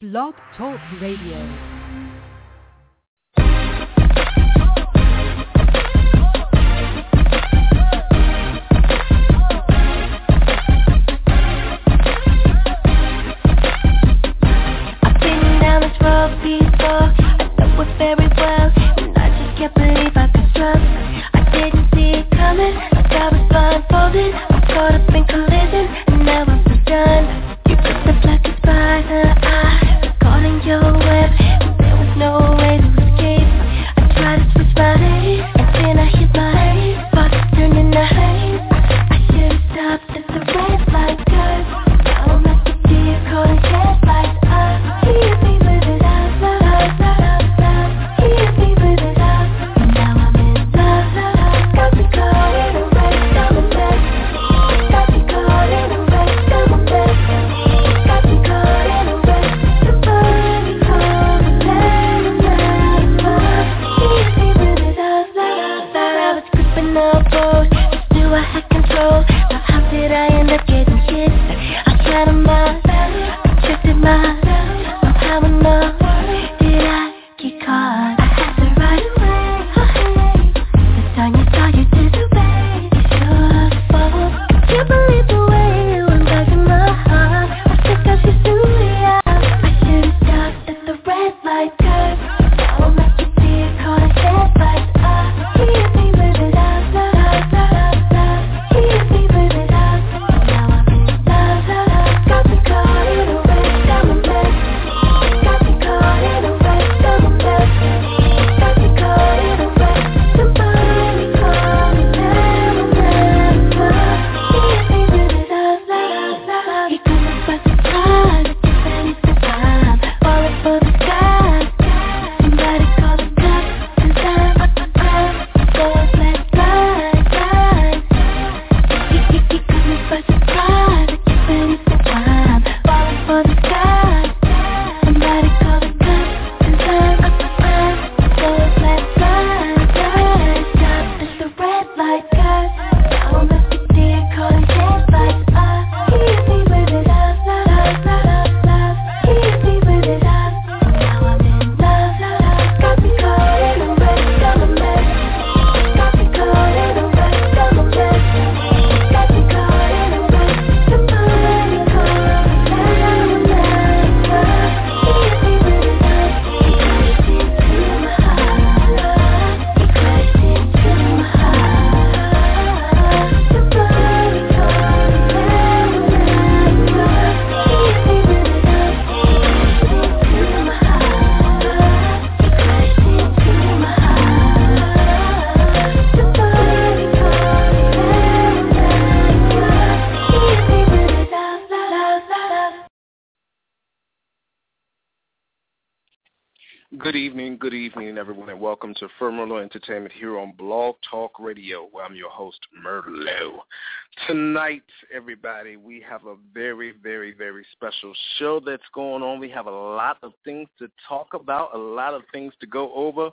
Blog Talk Radio. Entertainment here on Blog Talk Radio, where I'm your host, Merlo. Tonight, everybody, we have a very, very, very special show that's going on. We have a lot of things to talk about, a lot of things to go over.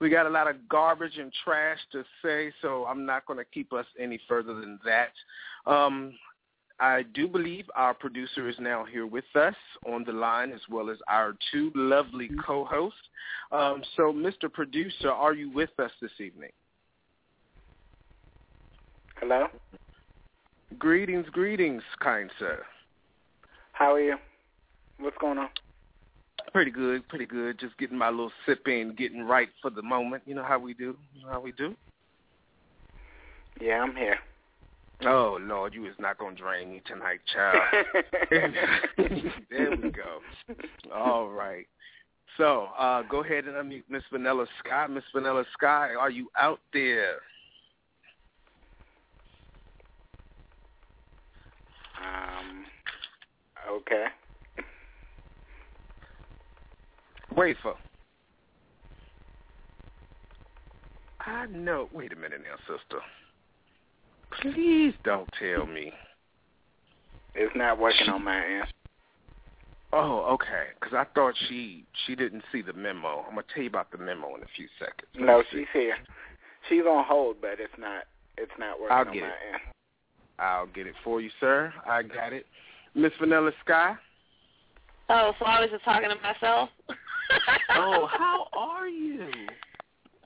We got a lot of garbage and trash to say, so I'm not going to keep us any further than that. Um, I do believe our producer is now here with us on the line as well as our two lovely co-hosts. Um, so, Mr. Producer, are you with us this evening? Hello? Greetings, greetings, kind sir. How are you? What's going on? Pretty good, pretty good. Just getting my little sip in, getting right for the moment. You know how we do? You know how we do? Yeah, I'm here. Oh Lord, you is not gonna drain me tonight, child. there we go. All right. So uh, go ahead and unmute Miss Vanilla Sky. Miss Vanilla Sky, are you out there? Um. Okay. Wafer. I know. Wait a minute now, sister. Please don't tell me. It's not working on my end. Oh, okay. Because I thought she she didn't see the memo. I'm gonna tell you about the memo in a few seconds. Let no, she's here. She's on hold, but it's not it's not working I'll on get my it. end. I'll get it for you, sir. I got it. Miss Vanilla Sky. Oh, so I was just talking to myself. oh, how are you?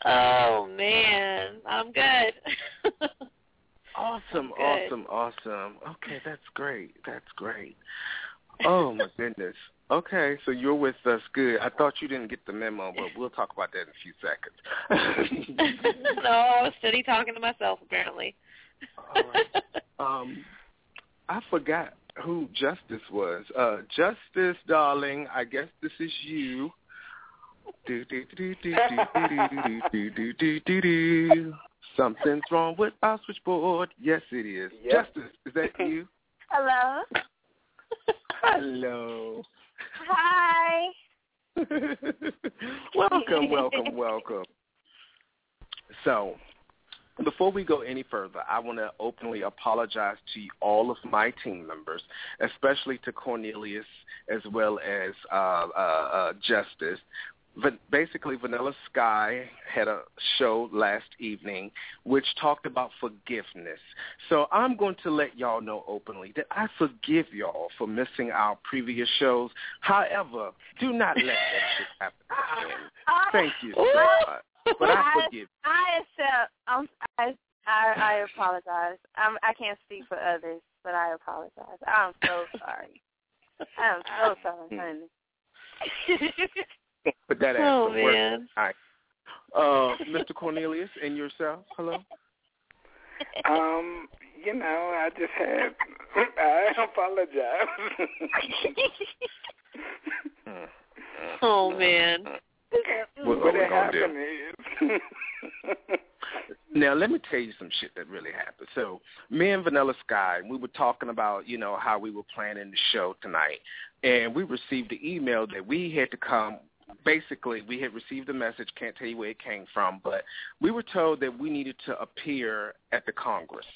Oh man, I'm good. awesome, good. awesome, awesome. Okay, that's great. That's great. Oh my goodness. Okay, so you're with us. Good. I thought you didn't get the memo, but we'll talk about that in a few seconds. no, I was steady talking to myself apparently. All right. Um, I forgot who Justice was. Uh, Justice, darling, I guess this is you. Something's wrong with our switchboard. Yes, it is. Yep. Justice, is that you? Hello. Hello. Hi. welcome, welcome, welcome. So, before we go any further, I want to openly apologize to all of my team members, especially to Cornelius as well as uh, uh, uh, Justice. Basically, Vanilla Sky had a show last evening which talked about forgiveness. So I'm going to let y'all know openly that I forgive y'all for missing our previous shows. However, do not let that shit happen again. Thank you so much. But I forgive. I accept. Um, I I I apologize. I'm, I can't speak for others, but I apologize. I'm so sorry. I'm so sorry, honey. Put that ass Oh, to work. man. All right. Uh, Mr. Cornelius and yourself. Hello. Um, you know, I just had. I apologize. Oh man. What, what what we had gonna do? is. Now, let me tell you some shit that really happened. So, me and Vanilla Sky, we were talking about, you know, how we were planning the show tonight, and we received the email that we had to come. Basically, we had received a message. Can't tell you where it came from, but we were told that we needed to appear at the Congress.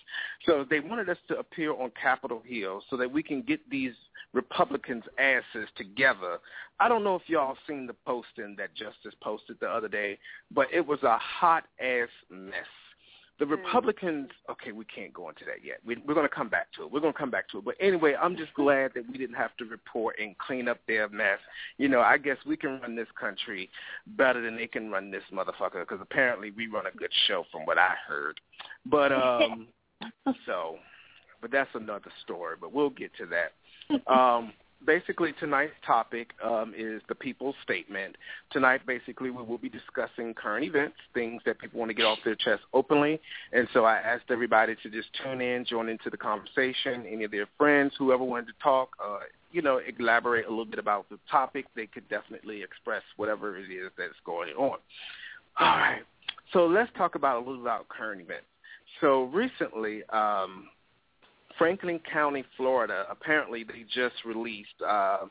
So they wanted us to appear on Capitol Hill so that we can get these Republicans' asses together. I don't know if y'all seen the posting that Justice posted the other day, but it was a hot ass mess. The Republicans, okay, we can't go into that yet. We, we're going to come back to it. We're going to come back to it. But anyway, I'm just glad that we didn't have to report and clean up their mess. You know, I guess we can run this country better than they can run this motherfucker because apparently we run a good show from what I heard. But um, so, but that's another story. But we'll get to that. Um, basically, tonight's topic um, is the people's statement. Tonight, basically, we will be discussing current events, things that people want to get off their chest openly. And so I asked everybody to just tune in, join into the conversation. Any of their friends, whoever wanted to talk, uh, you know, elaborate a little bit about the topic, they could definitely express whatever it is that's going on. All right. So let's talk about a little about current events. So recently, um, Franklin County, Florida, apparently they just released, uh,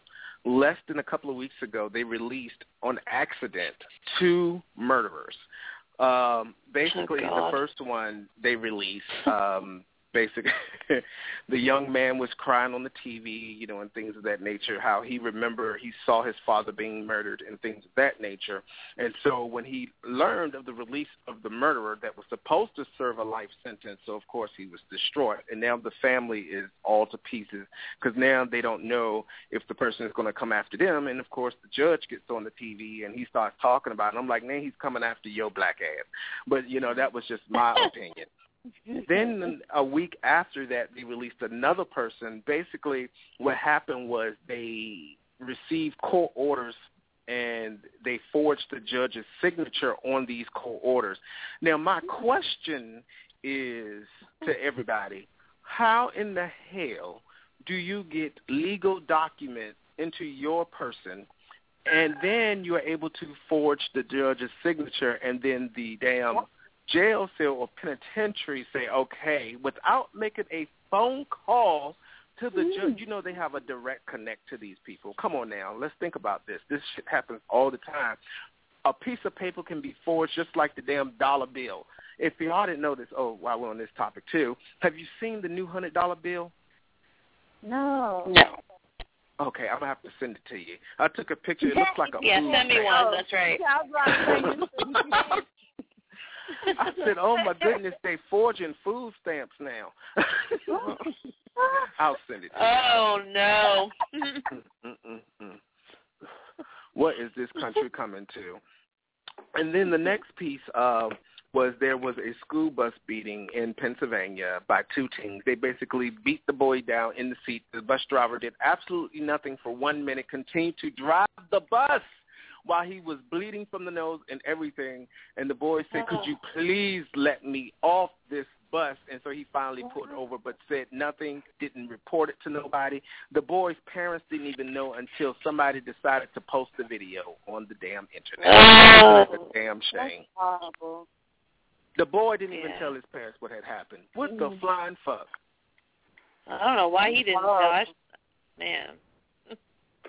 less than a couple of weeks ago, they released on accident two murderers. Um, basically, the first one they released, um, basically, the young man was crying on the TV, you know, and things of that nature, how he remember he saw his father being murdered and things of that nature. And so when he learned of the release of the murderer that was supposed to serve a life sentence, so of course he was distraught. And now the family is all to pieces because now they don't know if the person is going to come after them. And of course the judge gets on the TV and he starts talking about it. And I'm like, man, he's coming after your black ass. But, you know, that was just my opinion. Then a week after that, they released another person. Basically, what happened was they received court orders and they forged the judge's signature on these court orders. Now, my question is to everybody, how in the hell do you get legal documents into your person and then you're able to forge the judge's signature and then the damn jail cell or penitentiary say okay without making a phone call to the judge. You know they have a direct connect to these people. Come on now, let's think about this. This shit happens all the time. A piece of paper can be forged just like the damn dollar bill. If y'all didn't know this, oh, while we're on this topic too, have you seen the new hundred dollar bill? No. No. Okay, I'm gonna have to send it to you. I took a picture. It looks like a Yeah, send me one. That's right. I was about to say, you- I said, "Oh my goodness, they forging food stamps now." I'll send it. To you. Oh no. What is this country coming to? And then the next piece uh, was there was a school bus beating in Pennsylvania by two teens. They basically beat the boy down in the seat. The bus driver did absolutely nothing for one minute, continued to drive the bus while he was bleeding from the nose and everything. And the boy said, could oh. you please let me off this bus? And so he finally pulled over but said nothing, didn't report it to nobody. The boy's parents didn't even know until somebody decided to post the video on the damn internet. Oh. It's a damn shame. Horrible. The boy didn't even tell his parents what had happened. What the mm. flying fuck? I don't know why he didn't Wow. Man.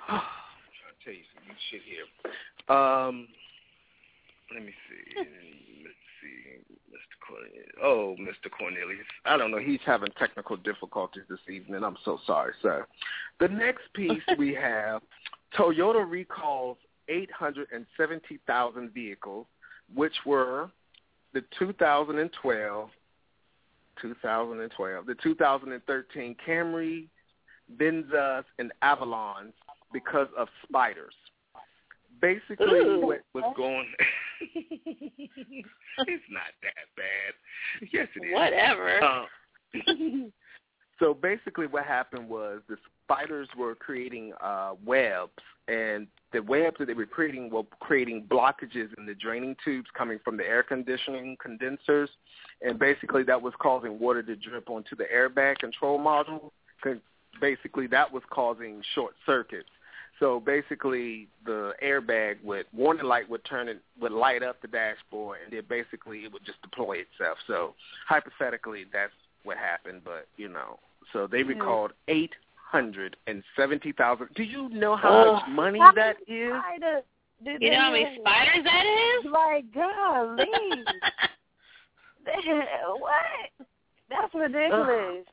I'm trying to tell you some shit here. Um, let me see. Let's see, Mr. Cornelius. Oh, Mr. Cornelius. I don't know. He's having technical difficulties this evening. I'm so sorry, sir. The next piece we have: Toyota recalls 870,000 vehicles, which were the 2012, 2012, the 2013 Camry, Venzas, and Avalons because of spiders. Basically, Ooh. what was going it's not that bad. Yes, it is. Whatever. Uh, so basically, what happened was the spiders were creating uh, webs, and the webs that they were creating were creating blockages in the draining tubes coming from the air conditioning condensers, and basically that was causing water to drip onto the airbag control module. Basically, that was causing short circuits. So basically, the airbag would warning light would turn it would light up the dashboard, and then basically it would just deploy itself. So hypothetically, that's what happened. But you know, so they recalled eight hundred and seventy thousand. Do you know how oh. much money How that many spiders You know how many spiders that is? Like, golly. what? That's ridiculous.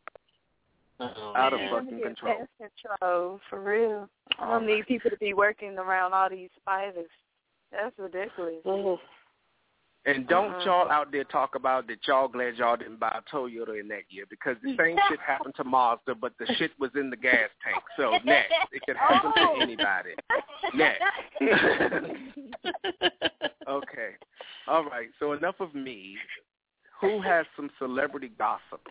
Oh, Out of fucking control. control, for real. I don't need people to be working around all these spiders. That's ridiculous. Ooh. And don't Uh-uh. y'all out there talk about that y'all glad y'all didn't buy a Toyota in that year because the same shit happened to Mazda, but the shit was in the gas tank. So next, it could happen Oh. to anybody. Next. okay. All right. So enough of me. Who has some celebrity gossip?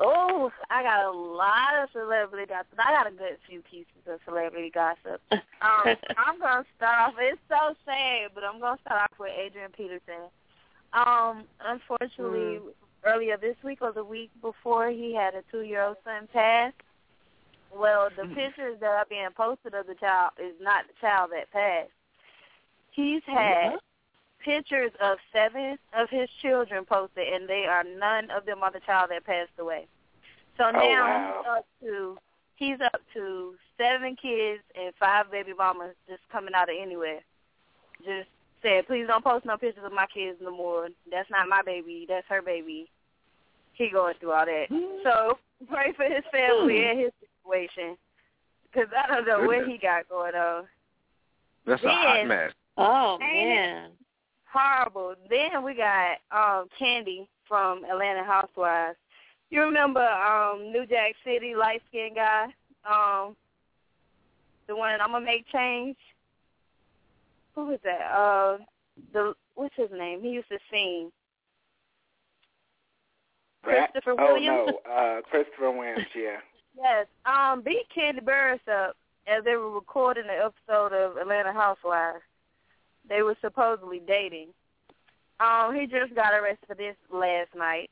Oh, I got a lot of celebrity gossip. I got a good few pieces of celebrity gossip. Um, I'm gonna start off. It's so sad, but I'm gonna start off with Adrian Peterson. Um, unfortunately, earlier this week or the week before, he had a two-year-old son pass. Well, the pictures that are being posted of the child is not the child that passed. He's had pictures of seven of his children posted, and they are none of them are the child that passed away. So oh, now wow. he's up to he's up to seven kids and five baby mamas just coming out of anywhere. Just said, please don't post no pictures of my kids no more. That's not my baby. That's her baby. He going through all that. Hmm. So pray for his family hmm. and his situation, because I don't know what he got going on. That's a hot Then- mess. Oh man. Horrible. Then we got um Kandi from Atlanta Housewives. You remember um New Jack City light skinned guy? Um the one that I'm gonna make change. Who was that? Uh the what's his name? He used to sing. Christopher oh, Williams? no. Uh, Christopher Williams, yeah. Yes. Um beat Kandi Burruss up as they were recording the episode of Atlanta Housewives. They were supposedly dating. Um, he just got arrested for this last night.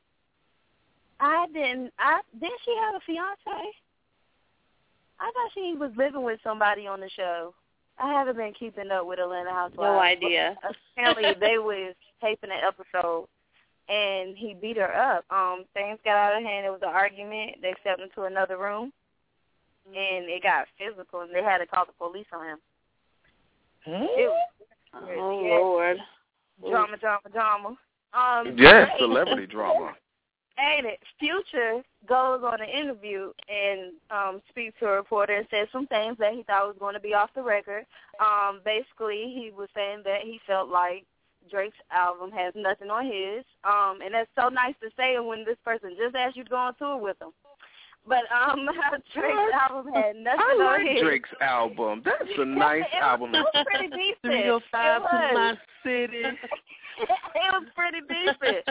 I didn't. I didn't she have a fiance? I thought she was living with somebody on the show. I haven't been keeping up with Atlanta Housewives. No idea. Apparently, they was taping an episode, and he beat her up. Um, things got out of hand. It was an argument. They stepped into another room, and it got physical, and they had to call the police on him. It was Oh Yeah. Lord. drama, drama, drama. Um, Yes, celebrity drama. Ain't it? Future goes on an interview and um speaks to a reporter and says some things that he thought was going to be off the record. Um, basically, he was saying that he felt like Drake's album has nothing on his. Um, and that's so nice to say when this person just asked you to go on tour with them. But um, Drake's album had nothing I on like it. Drake's album. That's a nice it album. Was, it was pretty decent. Three five it to was. my city. it was pretty decent.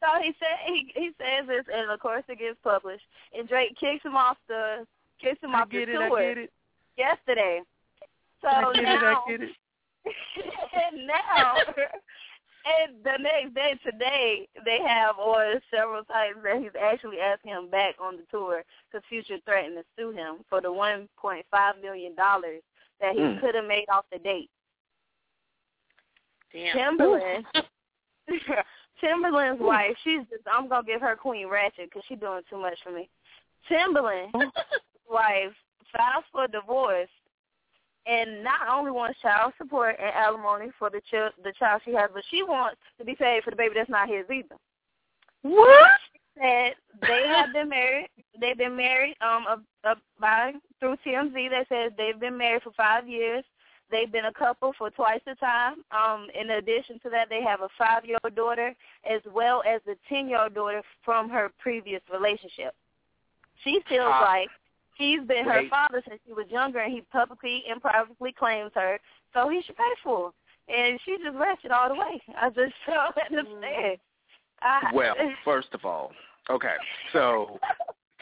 So he said he he says this, and of course it gets published. And Drake kicks him off the kicks him I off get the it. I tour get it. yesterday. So I get now, it. I get it. and now, and the next day, today, they have on several times that he's actually asking him back on the tour because Future threatened to sue him for the one point five million dollars that he Mm. could have made off the date. Damn. Timbaland, Timbaland's wife, she's just, I'm gonna give her Queen Ratchet because she's doing too much for me. Timbaland's wife files for divorce and not only wants child support and alimony for the child, the child she has, but she wants to be paid for the baby that's not his either. What? Said they have been married. They've been married um a, a, by through TMZ. That says they've been married for five years. They've been a couple for twice the time. Um, in addition to that, they have a five-year-old daughter as well as a ten-year-old daughter from her previous relationship. She feels Ah. like he's been her father since she was younger, and he publicly and privately claims her, so he should pay for her. And she just ratchet all the way. I just don't understand. I, Well, first of all, okay. So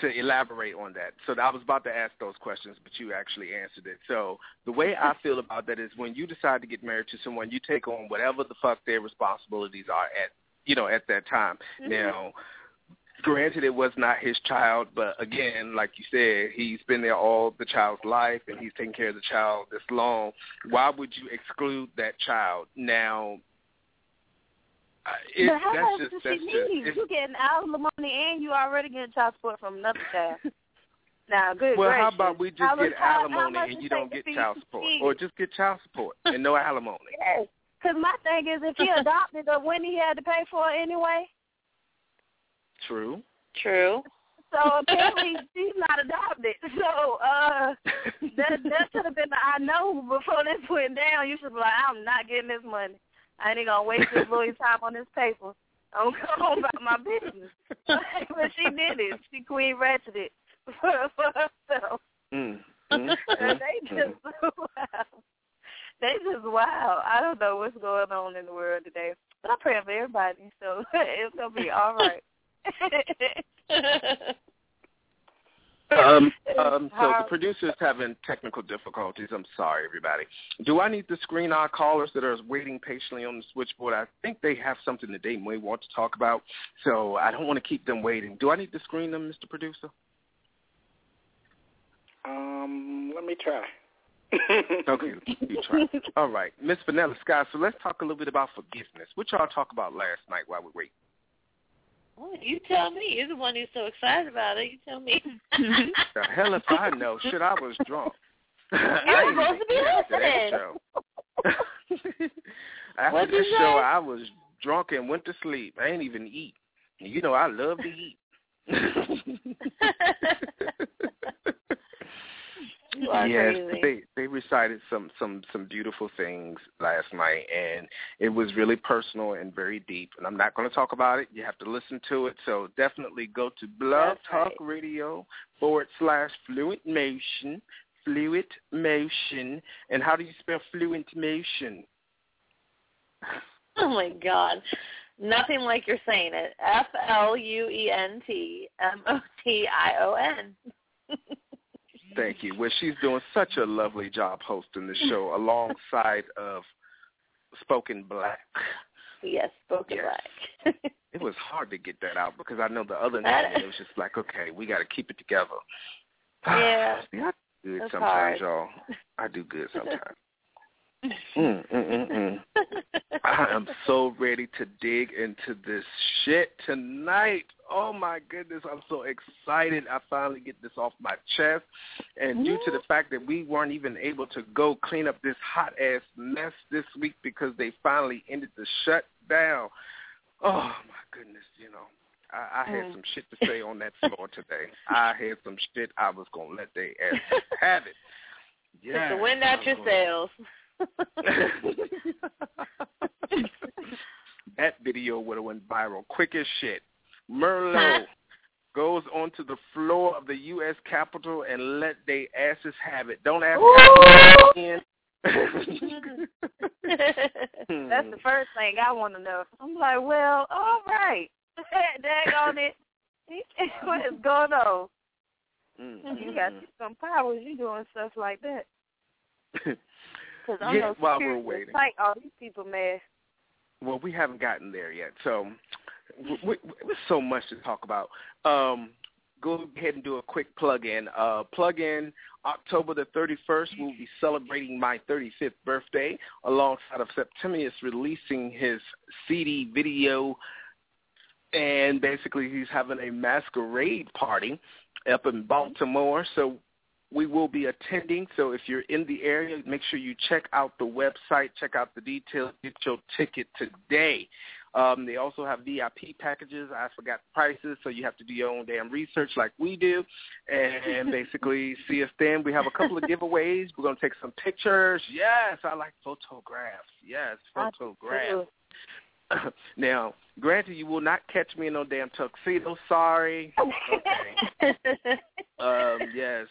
to elaborate on that, so I was about to ask those questions, but you actually answered it. So the way I feel about that is when you decide to get married to someone, you take on whatever the fuck their responsibilities are at you know at that time. Mhm. Now. Granted, it was not his child, but again, like you said, he's been there all the child's life, and he's taken care of the child this long. Why would you exclude that child now? uh, It, but how that's much just does she need? You getting alimony and you already getting child support from another child. now, good Well, how about we just How get how- alimony and you don't get child support, or just get child support and no alimony? Yes. Because my thing is, if he adopted her, when he had to pay for it anyway. True. True. So apparently she's not adopted. So uh, that that should have been the I know before this went down. You should be like, I'm not getting this money. I ain't gonna waste this Louis time on this paper. I'm going about my business. but she did it. She queen ratcheted it for, for herself. Mm. Mm, mm, they just wow. They just wow. I don't know what's going on in the world today. But I'm praying for everybody, so it's gonna be all right. Um, um, so the producer's having technical difficulties. I'm sorry, everybody. Do I need to screen our callers that are waiting patiently on the switchboard? I think they have something that they may want to talk about, so I don't want to keep them waiting. Do I need to screen them, Mr. Producer? Um, let me try. Okay, you try. All right, Miss Vanilla Sky. So let's talk a little bit about forgiveness. What y'all talk about last night while we wait? Well, you tell me. You're the one who's so excited about it. You tell me. The hell if I know. Shit, I was drunk. You were supposed to be listening. After What'd you show? I was drunk and went to sleep. I ain't even eat. You know, I love to eat. Yes, crazy. they they recited some some some beautiful things last night, and it was really personal and very deep. And I'm not going to talk about it. You have to listen to it. So definitely go to Blog Talk right. Radio forward slash Fluent Motion, Fluent Motion. And how do you spell Fluent Motion? Oh my God. Nothing like you're saying it. F L U E N T M O T I O N. Thank you. Well, she's doing such a lovely job hosting the show alongside of Spoken Black. Yes, spoken Yes. black. It was hard to get that out because I know the other night it was just like, okay, we got to keep it together. Yeah. See, I do good sometimes, hard. y'all. I do good sometimes. mm, mm, mm, mm. I am so ready to dig into this shit tonight. Oh my goodness, I'm so excited. I finally get this off my chest. And due to the fact that we weren't even able to go clean up this hot ass mess this week because they finally ended the shutdown. Oh my goodness, you know. I, I had Mm. some shit to say on that floor today. I had some shit I was gonna let they ass have it. Get Yeah, the wind out your sails. that video would have went viral quick as shit. Merlot, goes onto the floor of the U.S. Capitol and let they asses have it. Don't ask again. That's the first thing I want to know. I'm like, well, all right. Dag on it. what is going on? Mm-hmm. You got some powers. You doing stuff like that. Because I Yeah, know while we're waiting. tight. All these people mad. well, we haven't gotten there yet, so w- w- there's so much to talk about. Um, go ahead and do a quick plug-in. Uh, plug-in October the 31st, we'll be celebrating my 35th birthday alongside of Septimius releasing his CD video, and basically he's having a masquerade party up in Baltimore. So we will be attending. So if you're in the area, make sure you check out the website, check out the details, get your ticket today. Um, they also have VIP packages. I forgot the prices, so you have to do your own damn research like we do, and basically see us then. We have a couple of giveaways. We're going to take some pictures. Yes, I like photographs. Yes, photographs. now, granted, you will not catch me in no damn tuxedo. Sorry. Okay. Um, yes.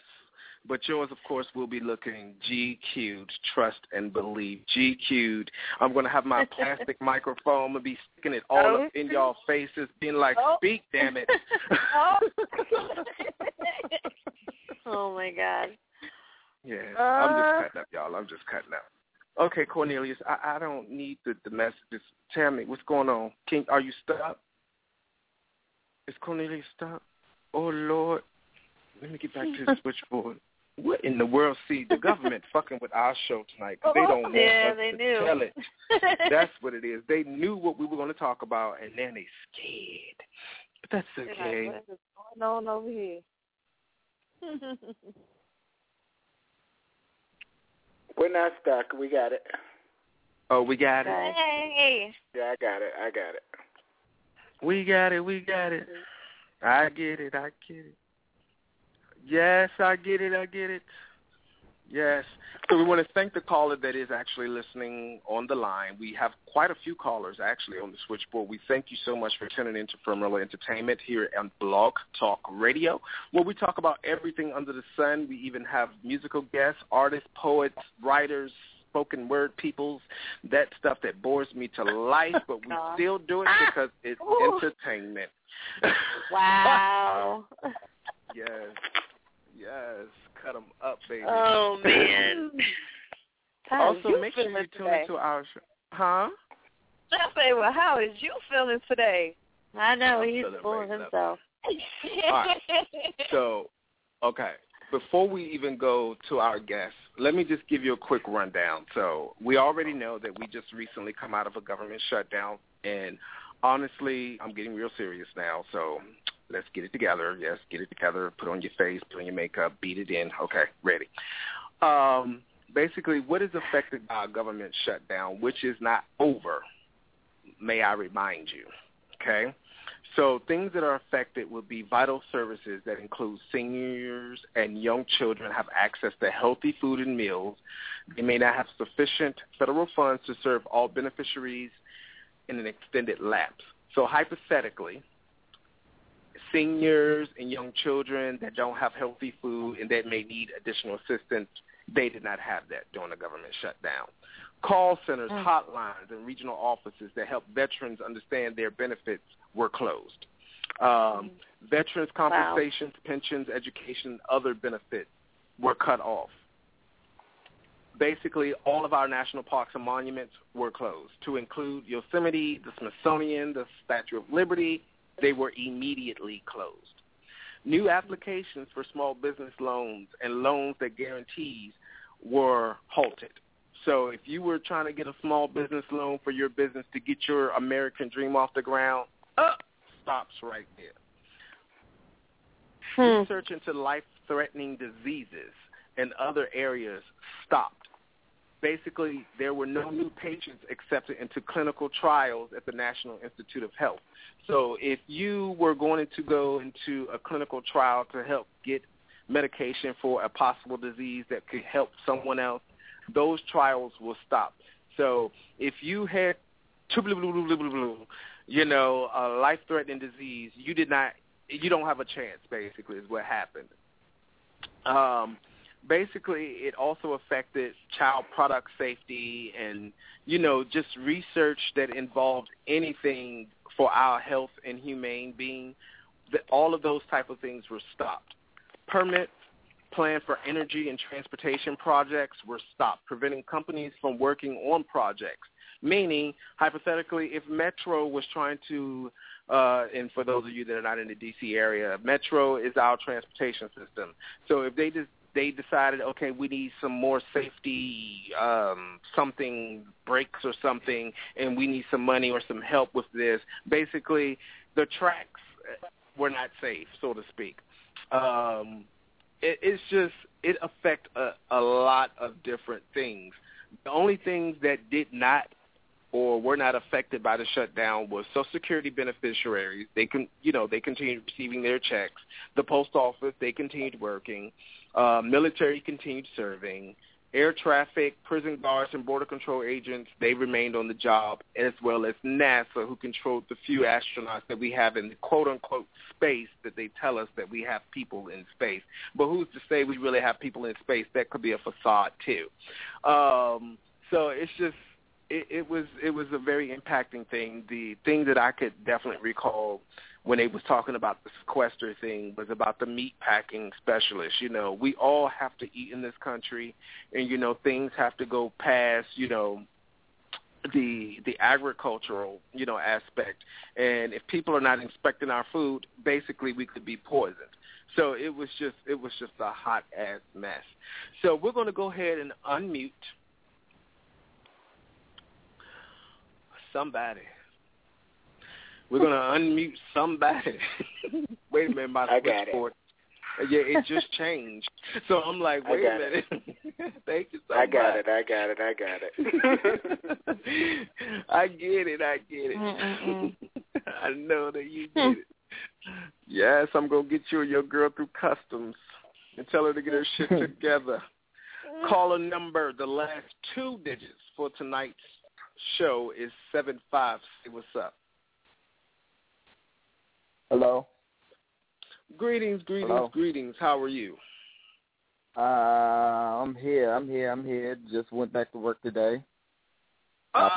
But yours, of course, will be looking GQ'd, trust and believe. GQ'd. I'm going to have my plastic microphone. I'm going to be sticking it all Oh. up in y'all faces, being like, Oh. speak, damn it. Oh. oh my god. yeah, I'm Uh. just cutting up, y'all. I'm just cutting up. Okay, Cornelius, I, I don't need the, the messages. Tell me, what's going on? King, are you stuck? Is Cornelius stuck? Oh, Lord. Let me get back to the switchboard. What in the world? See, the government fucking with our show tonight 'cause they don't want Yeah, us they to knew. tell it. That's what it is. They knew what we were going to talk about, and then they scared. But that's They're like, okay. what is going on over here? We're not stuck. We got it. Oh, we got it. Hey. Yeah, I got it. I got it. We got it. We got it. Mm-hmm. I get it. I get it. Yes, I get it. I get it. Yes. So we want to thank the caller that is actually listening on the line. We have quite a few callers actually on the switchboard. We thank you so much for tuning into Firmilla Entertainment here on Blog Talk Radio, where we talk about everything under the sun. We even have musical guests, artists, poets, writers, spoken word peoples, that stuff that bores me to life, but we still do it ah! because it's Ooh. entertainment. Wow. yes. Yes. cut them up, baby. Oh man. Also, make sure you tune into our show. Huh? I say, well, how is you feeling today? I know I'm he's feeling full of raised up. himself. right. So, okay. Before we even go to our guests, let me just give you a quick rundown. So, we already know that we just recently come out of a government shutdown, and honestly, I'm getting real serious now. So, let's get it together. Yes, get it together. Put on your face, put on your makeup, beat it in. Okay, ready. Um, basically, what is affected by a government shutdown, which is not over, may I remind you. Okay? So things that are affected would be vital services that include seniors and young children have access to healthy food and meals. They may not have sufficient federal funds to serve all beneficiaries in an extended lapse. So hypothetically, seniors and young children that don't have healthy food and that may need additional assistance, they did not have that during the government shutdown. Call centers, Mm. hotlines, and regional offices that help veterans understand their benefits were closed. Um, veterans' compensations, pensions, education, other benefits were cut off. Basically, all of our national parks and monuments were closed, to include Yosemite, the Smithsonian, the Statue of Liberty. They were immediately closed. New applications for small business loans and loans that guarantees were halted. So if you were trying to get a small business loan for your business to get your American dream off the ground, uh, stops right there. Hmm. Research into life-threatening diseases and other areas stopped. Basically, there were no new patients accepted into clinical trials at the National Institute of Health. So if you were going to go into a clinical trial to help get medication for a possible disease that could help someone else, those trials will stop. So if you had you know, a life-threatening disease, you did not you don't have a chance. Basically, is what happened. Um, basically, it also affected child product safety and you know just research that involved anything for our health and humane being. That all of those type of things were stopped. Permits plan for energy and transportation projects were stopped, preventing companies from working on projects. Meaning, hypothetically, if Metro was trying to, uh, and for those of you that are not in the D.C. area, Metro is our transportation system. So if they just they decided, okay, we need some more safety, um, something breaks or something, and we need some money or some help with this. Basically, the tracks were not safe, so to speak. Um, it, it's just it affect a, a lot of different things. The only things that did not or were not affected by the shutdown was Social Security beneficiaries. They can, you know, they continued receiving their checks. The post office, they continued working. Uh, military continued serving. Air traffic, prison guards, and border control agents, they remained on the job, as well as NASA, who controlled the few astronauts that we have in the quote-unquote space that they tell us that we have people in space. But who's to say we really have people in space? That could be a facade, too. Um, so it's just it, it was it was a very impacting thing. The thing that I could definitely recall when they was talking about the sequester thing was about the meat packing specialist. You know, we all have to eat in this country, and you know things have to go past you know the the agricultural you know aspect. And if people are not inspecting our food, basically we could be poisoned. So it was just it was just a hot ass mess. So we're going to go ahead and unmute somebody. We're gonna unmute somebody. wait a minute, my switchboard. Yeah, it just changed. So I'm like, wait a minute. Thank you so I got much. it. I got it. I got it. I get it. I get it. I know that you get it. Yes, I'm gonna get you and your girl through customs and tell her to get her shit together. Call Caller number, the last two digits for tonight's show is seven five. Say what's up. Hello. Greetings, greetings, Hello. greetings. How are you? Uh, I'm here. I'm here. I'm here. Just went back to work today. Oh,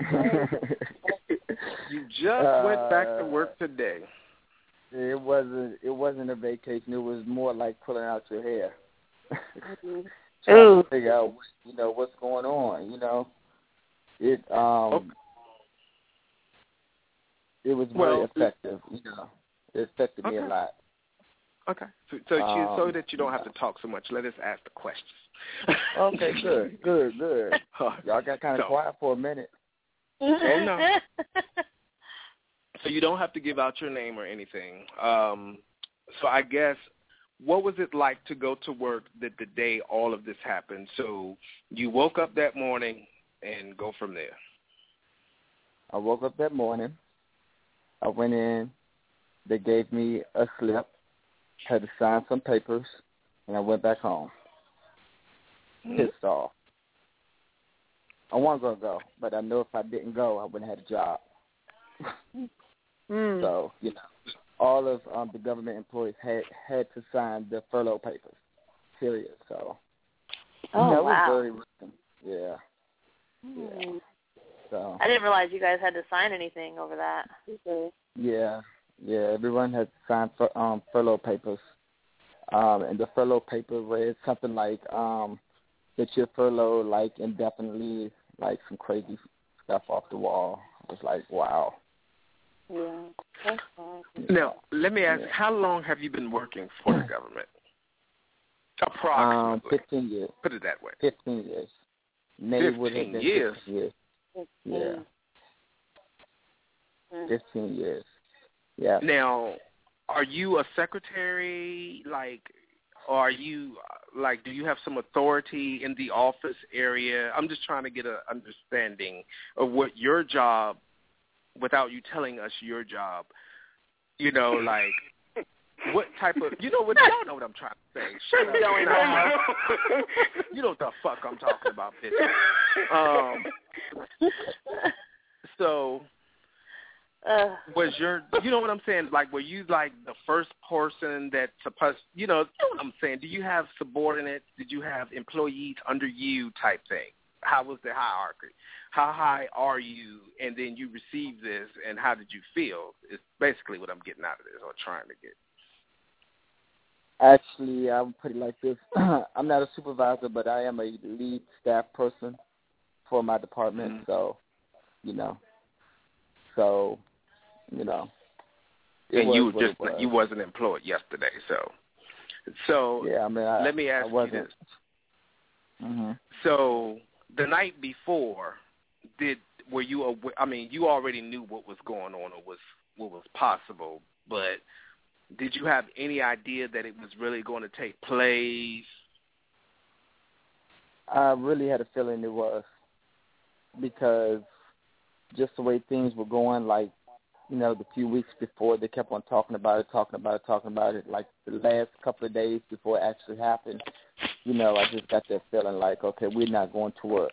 you just went back to Uh, work today. it wasn't. It wasn't a vacation. It was more like pulling out your hair. Trying Ooh. to figure out, what, you know, what's going on. You know, it um, Okay. It was Well, very effective. You know, it affected me a lot. Okay, so so, you, so Um, that you don't have to talk so much, let us ask the questions. Okay, good, good, good. Y'all got kind of So- quiet for a minute. Oh, no. So you don't have to give out your name or anything. Um, so I guess, what was it like to go to work the, the day all of this happened? So you woke up that morning and go from there. I woke up that morning. I went in. They gave me a slip. Had to sign some papers, and I went back home. Pissed off. I wasn't gonna go, but I know if I didn't go, I wouldn't have had a job. Mm. So you know, all of um, the government employees had had to sign the furlough papers. Period. So Oh know, it was very risky. Yeah. Yeah. So I didn't realize you guys had to sign anything over that. Yeah, yeah. Everyone had signed for um furlough papers, um, and the furlough paper read something like um that you're furloughed like indefinitely, like some crazy stuff off the wall. It was like, wow. Yeah. That's. Now, let me ask, Yeah. how long have you been working for the government? Um, Approximately. fifteen years. Put it that way. Fifteen years. Maybe would have 15 years? Fifteen years. Yeah, Mm. fifteen years. Yeah. Now, are you a secretary? Like, are you like? Do you have some authority in the office area? I'm just trying to get an understanding of what your job, without you telling us your job. You know, like what type of? You know what? Y'all know what I'm trying to say. Shut up. Going on. You know what the fuck I'm talking about, bitch. Um, so Uh, was your you know what I'm saying? Like were you like the first person that supposed you know, you know what I'm saying? Do you have subordinates? Did you have employees under you type thing? How was the hierarchy? How high are you and then you receive this and how did you feel? Is basically what I'm getting out of this or trying to get. Actually, I would put it like this: I'm not a supervisor, but I am a lead staff person for my department. Mm-hmm. So, you know, so you know. And you just was. you wasn't employed yesterday, so so yeah. I mean, I, let me ask you this. hmm So the night before, did were you? awa- I mean, you already knew what was going on or was what was possible, but did you have any idea that it was really going to take place? I really had a feeling it was because just the way things were going, like you know, the few weeks before they kept on talking about it, talking about it, talking about it. Like the last couple of days before it actually happened, you know, I just got that feeling like, okay, we're not going to work.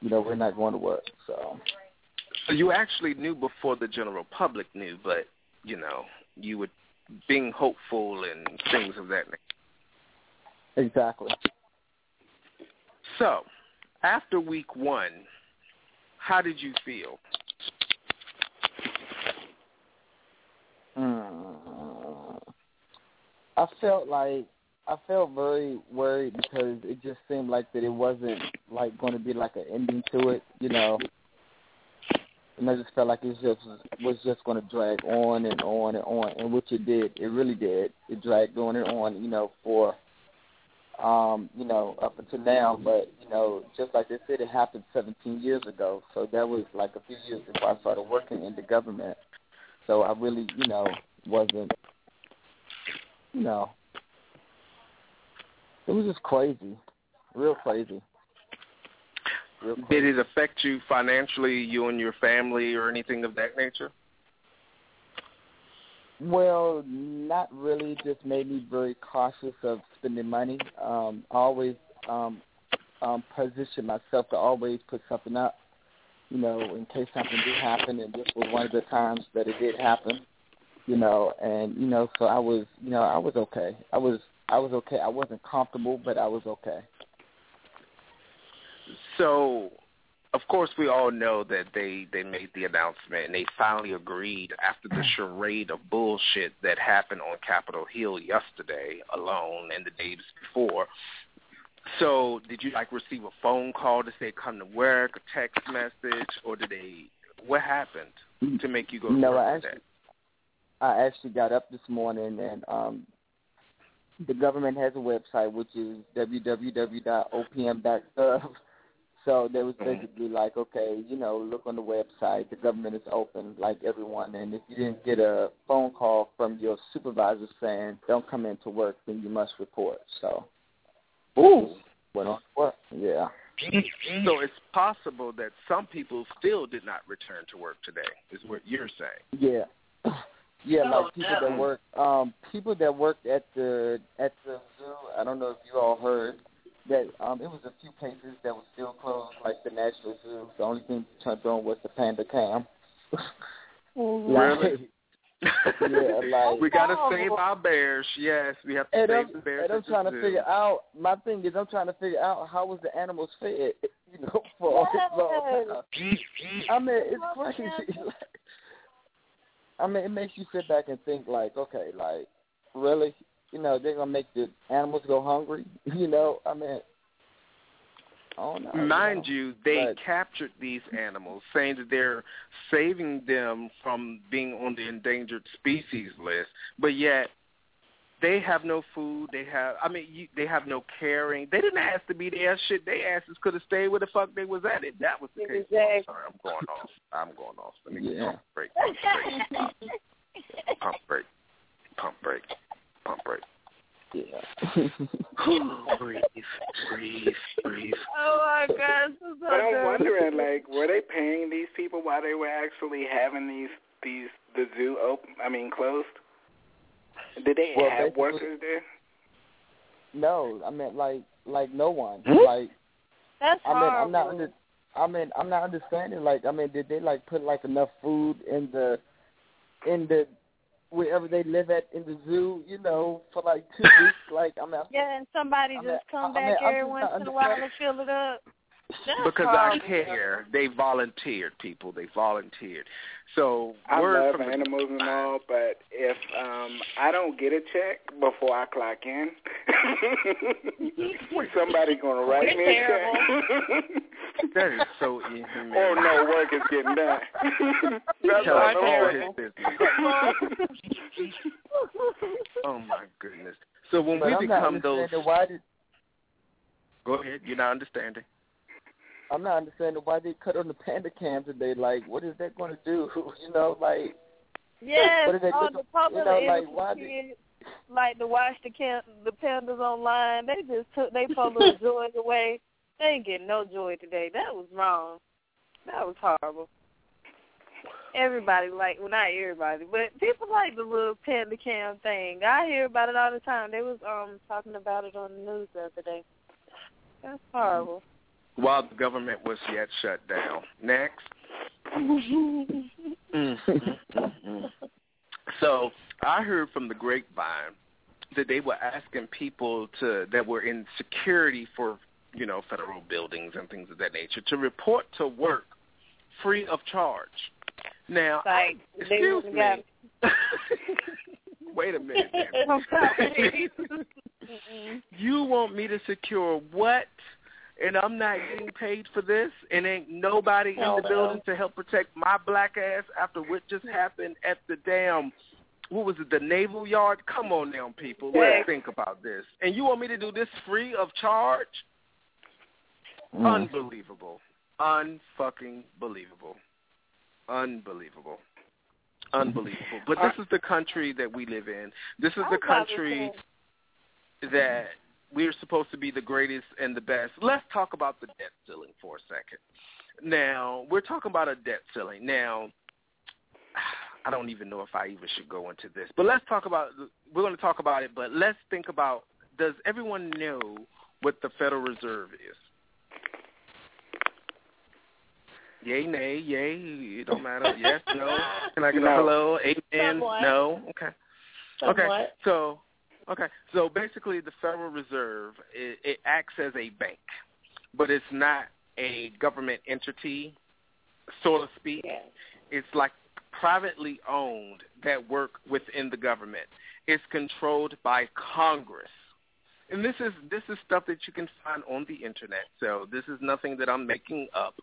you know, we're not going to work. So So you actually knew before the general public knew, but you know, you were being hopeful and things of that nature. exactly. So, after week one, how did you feel? Mm. I felt like I felt very worried because it just seemed like that it wasn't like going to be like an ending to it, you know. And I just felt like it just was just going to drag on and on and on, and which it did. It really did. It dragged on and on, you know, for um, you know, up until now. But you know, just like they said, it happened 17 years ago. So that was like a few years before I started working in the government. So I really, you know, wasn't, you know, it was just crazy, real crazy. Real crazy. Did it affect you financially, you and your family, or anything of that nature? Well, not really. Just made me very cautious of spending money. Um, always um, um, position myself to always put something up, you know, in case something did happen. And this was one of the times that it did happen, you know. And you know, so I was, you know, I was okay. I was, I was okay. I wasn't comfortable, but I was okay. So, of course, we all know that they they made the announcement and they finally agreed after the charade of bullshit that happened on Capitol Hill yesterday alone and the days before. So, did you like receive a phone call to say come to work, a text message, or did they? What happened to make you go to No, work I today? actually, I actually got up this morning and um, the government has a website which is www.opm.gov. So they was basically like, okay, you know, look on the website. The government is open, like everyone. And if you didn't get a phone call from your supervisor saying don't come into work, then you must report. So Ooh. went on to work. Yeah. So it's possible that some people still did not return to work today. Is what you're saying? Yeah. Yeah, Oh, like people no. that work um people that worked at the at the zoo, I don't know if you all heard that um it was a few places that were still closed, like the National Zoo. The only thing turned on was the panda cam. Really? yeah, like we gotta save our bears. Yes, we have to and save I'm, the bears. and I'm trying to zoo. figure out my thing is I'm trying to figure out how was the animals fed, you know, for all this long time. I mean, it's crazy. I mean, it makes you sit back and think, like, okay, like, really, you know, they're gonna make the animals go hungry, you know? I mean, I don't. Mind you, you, they but- captured these animals, saying that they're saving them from being on the endangered species list, but yet they have no food. They have, I mean, you, they have no caring. They didn't ask to be there. Shit, they asses could have stayed where the fuck they was at. If that was the case, oh, I'm sorry, I'm going off. I'm going off. Let me Yeah. pump break, pump break, pump break, pump break, pump break. Yeah. breathe, breathe, breathe. oh my gosh, this is so But I'm dumb. wondering, like, were they paying these people while they were actually having these these the zoo open? I mean, closed. Did they Well, have workers there? no, I meant like, like no one. Hmm? Like, That's I mean, I'm not under. I mean, I'm not understanding. Like, I mean, did they like put like enough food in the in the wherever they live at in the zoo? You know, for like two weeks. Like, I mean, Yeah, and somebody I just mean, come I mean, back I'm every once in a while understanding. and fill it up. That's because I care. They volunteered, people. They volunteered. So I word love from the animals and all, but if um I don't get a check before I clock in, somebody gonna write You're me terrible. a check. That is so inhumane. Oh, or no work is getting done. That's Tell all us I'm all saying. his business. Oh my goodness. So when but we I'm not become those, why did go ahead. You're not understanding. I'm not understanding why they cut on the panda cam today. Like, what is that going to do? You know, like, Yes, What are they all the public you know, like, innocent why they- like to watch the cam- the pandas online. They just took they public joy away. They ain't getting no joy today. That was wrong. That was horrible. Everybody like well not everybody, but people like the little panda cam thing. I hear about it all the time. They was um talking about it on the news the other day. That's horrible. While the government was yet shut down. Next. Mm, mm, mm, mm. So I heard from the grapevine that they were asking people to that were in security for you know federal buildings and things of that nature to report to work free of charge. Now, Like they excuse me. Wait a minute. you want me to secure what? And I'm not getting paid for this, and ain't nobody Hell in the no. building to help protect my black ass after what just happened at the damn, what was it, the naval yard? Come on now, people. Let's think about this. And you want me to do this free of charge? Mm. Unbelievable. Unfucking believable. Unbelievable. Unbelievable. But this is the country that we live in. This is the I'm about to country that we're supposed to be the greatest and the best. Let's talk about the debt ceiling for a second. Now, we're talking about a debt ceiling. Now, I don't even know if I even should go into this, but let's talk about. We're going to talk about it, but let's think about. Does everyone know what the Federal Reserve is? Yay, nay, yay. It don't matter. Yes, no. Can I get a hello? Amen. Somewhat. No. Okay. Okay. So, okay. So basically, the Federal Reserve it, it acts as a bank, but it's not a government entity, so to speak. Yeah. It's like privately owned that work within the government. It's controlled by Congress. And this is this is stuff that you can find on the internet. So this is nothing that I'm making up.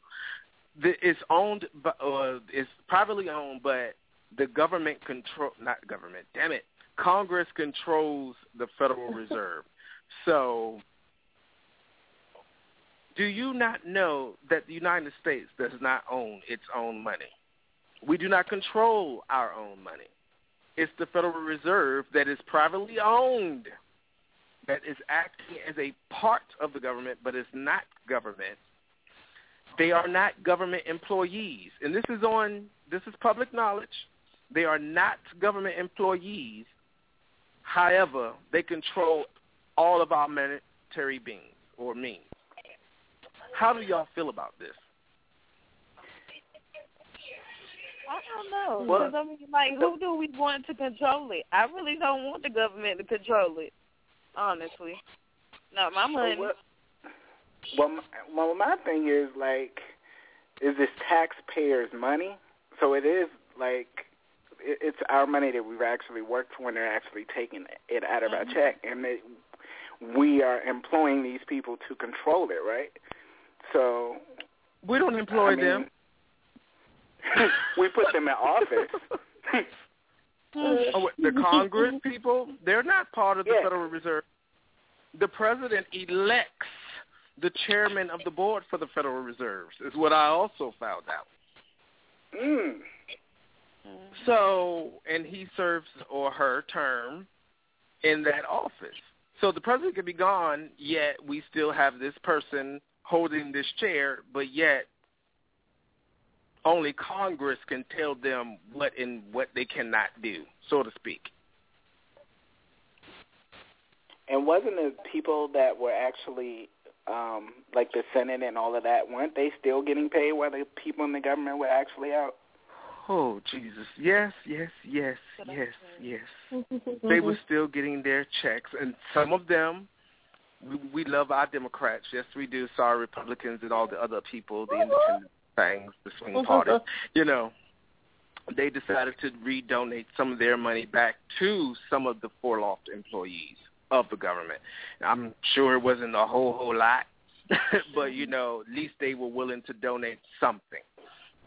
It's owned, by, uh, it's privately owned, but the government control not government. Damn it, Congress controls the Federal Reserve. So, do you not know that the United States does not own its own money? We do not control our own money. It's the Federal Reserve that is privately owned, that is acting as a part of the government, but is not government. They are not government employees, and this is on this is public knowledge. They are not government employees. However, they control all of our monetary beings or means. How do y'all feel about this? I don't know. Well- Because I mean, like, who do we want to control it? I really don't want the government to control it. Honestly, not my money. Well, well, my, well, my thing is like, is this taxpayers' money? So it is like, it, it's our money that we've actually worked for, and they're actually taking it out of our mm-hmm. check, and they, we are employing these people to control it, right? So We don't employ I mean, them. we put them in office. Oh, the Congress people, they're not part of the. Federal Reserve. The president elects the chairman of the board for the Federal Reserves, is what I also found out. mm. So, and he serves or her term in that office. So the president could be gone, yet we still have this person holding this chair, but yet only Congress can tell them what and what they cannot do, so to speak. And wasn't it people that were actually um, like the Senate and all of that, weren't they still getting paid while the people in the government were actually out? Oh Jesus! Yes, yes, yes, yes, yes. they were still getting their checks, and some of them. We, we love our Democrats. Yes, we do. Sorry, Republicans and all the other people, the independent things, the swing mm-hmm. party. You know, they decided to redonate some of their money back to some of the furloughed employees of the government. I'm sure it wasn't a whole whole lot, but you know, at least they were willing to donate something.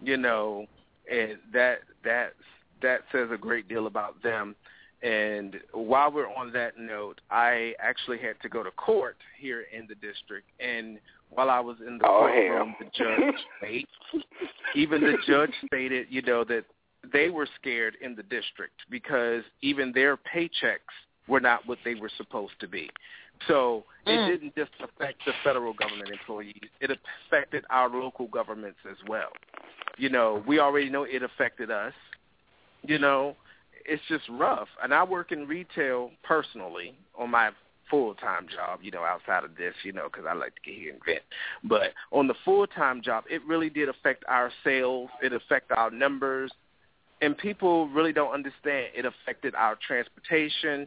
You know, and that that that says a great deal about them. And while we're on that note, I actually had to go to court here in the district, and while I was in the oh, courtroom, the judge stated, even the judge stated, you know, that they were scared in the district because even their paychecks were not what they were supposed to be. So it Mm. didn't just affect the federal government employees; it affected our local governments as well. You know, we already know it affected us. You know, it's just rough. And I work in retail personally on my full-time job, you know, outside of this, you know, because I like to get here and vent. But on the full-time job, it really did affect our sales. It affected our numbers. And people really don't understand. It affected our transportation.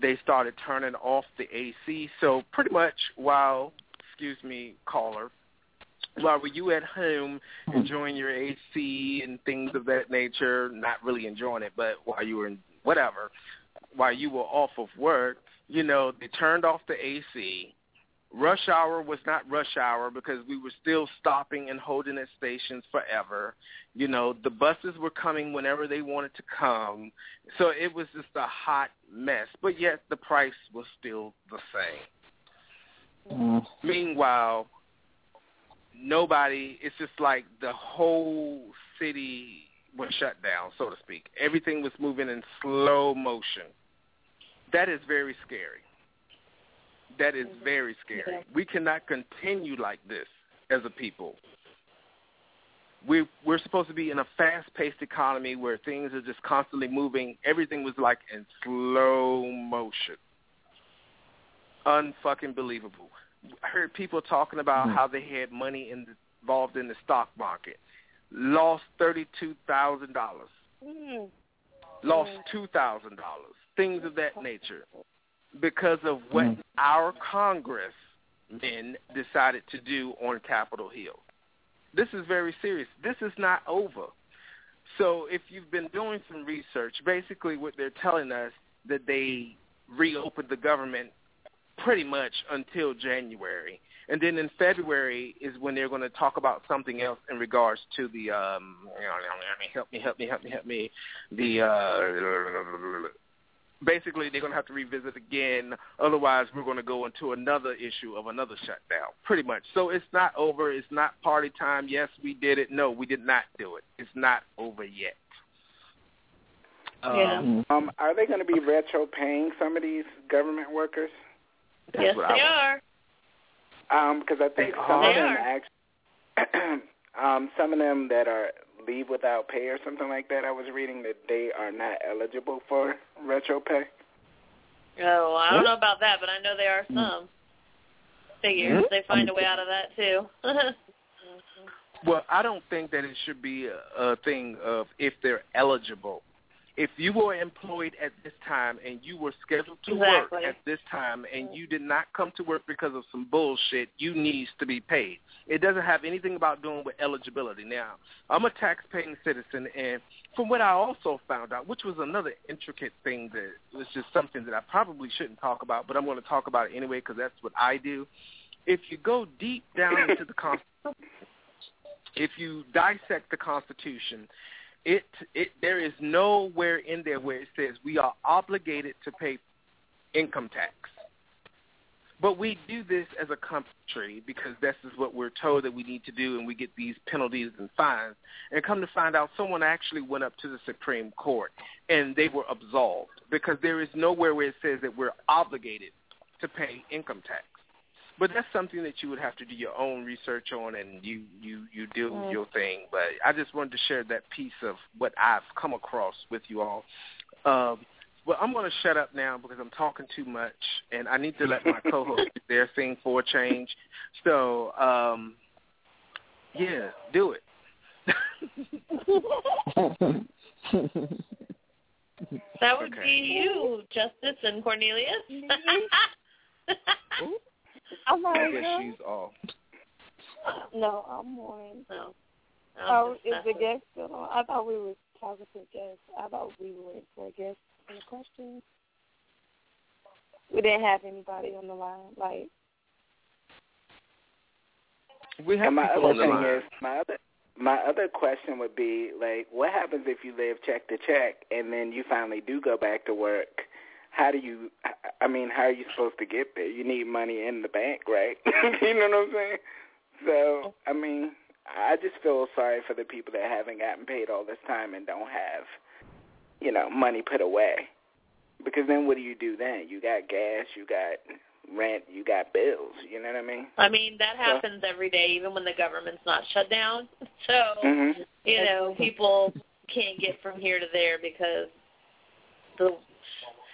They started turning off the AC. So pretty much while, excuse me, caller, while were you at home enjoying your AC and things of that nature, not really enjoying it, but while you were in whatever, while you were off of work, you know, they turned off the AC. Rush hour was not rush hour because we were still stopping and holding at stations forever. You know, the buses were coming whenever they wanted to come. So it was just a hot mess. But yet the price was still the same. Mm. Meanwhile, nobody, it's just like the whole city was shut down, so to speak. Everything was moving in slow motion. That is very scary. That is mm-hmm. very scary. We cannot continue like this as a people. We we're supposed to be in a fast-paced economy where things are just constantly moving. Everything was like in slow motion. Unfucking believable. I heard people talking about mm. how they had money in the, involved in the stock market, lost thirty-two thousand dollars, mm-hmm. Mm. lost two thousand dollars, things of that nature, because of what Mm. our congressmen decided to do on Capitol Hill. This is very serious. This is not over. So if you've been doing some research, basically what they're telling us that they reopened the government pretty much until January. And then in February is when they're going to talk about something else in regards to the um help me help me help me help me the uh basically they're going to have to revisit again otherwise we're going to go into another issue of another shutdown pretty much so it's not over it's not party time yes we did it no we did not do it it's not over yet Yeah. um, Um, are they going to be retro paying some of these government workers? Yes, they was- are. Um, because I think They some are. of them They actually, um, some of them that are leave without pay or something like that. I was reading that they are not eligible for retro pay. Oh, I don't What? know about that, but I know there are Hmm. some. Figures Mhm. they find a way out of that too. Well, I don't think that it should be a, a thing of if they're eligible. If you were employed at this time and you were scheduled to Exactly. work at this time and you did not come to work because of some bullshit, you needs to be paid. It doesn't have anything about doing with eligibility. Now, I'm a tax-paying citizen, and from what I also found out, which was another intricate thing that was just something that I probably shouldn't talk about, but I'm going to talk about it anyway because that's what I do. If you go deep down into the Constitution, if you dissect the Constitution, it it there is nowhere in there where it says we are obligated to pay income tax. But we do this as a country because this is what we're told that we need to do, and we get these penalties and fines. And come to find out, someone actually went up to the Supreme Court, and they were absolved because there is nowhere where it says that we're obligated to pay income tax. But that's something that you would have to do your own research on, and you you you do Mm. your thing. But I just wanted to share that piece of what I've come across with you all. Um, Well, I'm going to shut up now because I'm talking too much, and I need to let my co-host do their thing for a change. So, um, yeah, do it. that would Okay. be you, Justice and Cornelius. I'm I like, guess she's off. no, I'm on. no. Oh, just is the guest still on? I thought we were talking to a guest. I thought we were waiting for a guest for the question. We didn't have anybody on the line. Like, We have And my other the thing line. is my other my other question would be like, what happens if you live check to check and then you finally do go back to work? How do you? I mean, how are you supposed to get there? You need money in the bank, right? you know what I'm saying? So, I mean, I just feel sorry for the people that haven't gotten paid all this time and don't have, you know, money put away. Because then what do you do then? You got gas, you got rent, you got bills. You know what I mean? I mean, that happens every day, even when the government's not shut down. So, hmm you know, people can't get from here to there because the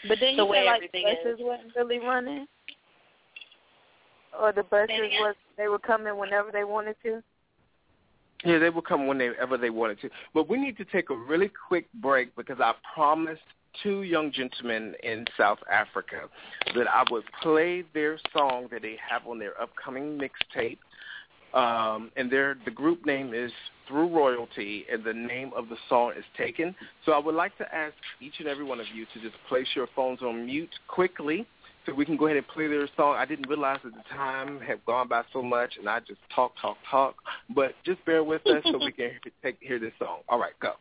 but then The you way feel like everything buses is. wasn't really running, or the buses Say was they were coming whenever they wanted to. Yeah, they will come whenever they wanted to. But we need to take a really quick break because I promised two young gentlemen in South Africa that I would play their song that they have on their upcoming mixtape. Um, and their the group name is Through Royalty, and the name of the song is Taken. So I would like to ask each and every one of you to just place your phones on mute quickly so we can go ahead and play their song. I didn't realize that the time had gone by so much, and I just talk, talk, talk. But just bear with us so we can take, hear this song. All right, go.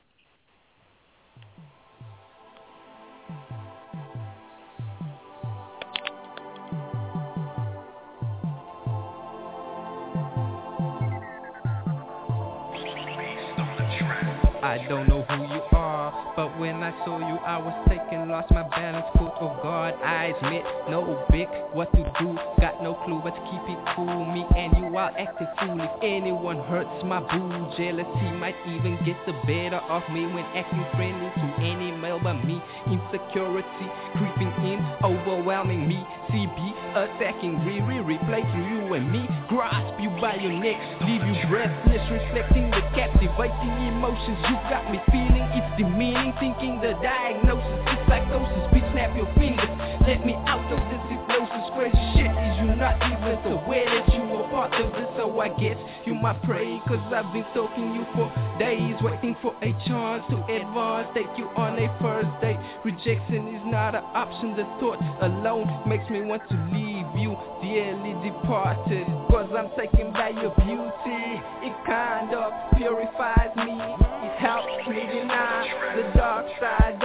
I don't know who you are, but when I saw you, I was taken, lost my balance, caught off guard. I admit, no big, what to do, got no clue, but to keep it cool. Me and you are acting fool. If anyone hurts my boo, jealousy might even get the better of me when acting friendly to any male but me. Insecurity creeping in, overwhelming me. CB attacking, Riri, replay you and me. Grasp you by your neck, leave you breathless, reflecting the captivating emotions you got me feeling. It's demeaning, thinking the diagnosis is psychosis. Bitch, snap your fingers, let me out of this hypnosis. Crazy shit is you not even aware that you are part of this. So I guess you might pray, cause I've been stalking you for days, waiting for a chance to advance. Take you on a first date. Rejection is not an option. The thought alone makes me want to leave you dearly departed. Cause I'm taken by your beauty. It kind of purifies me. It helps me deny the dark side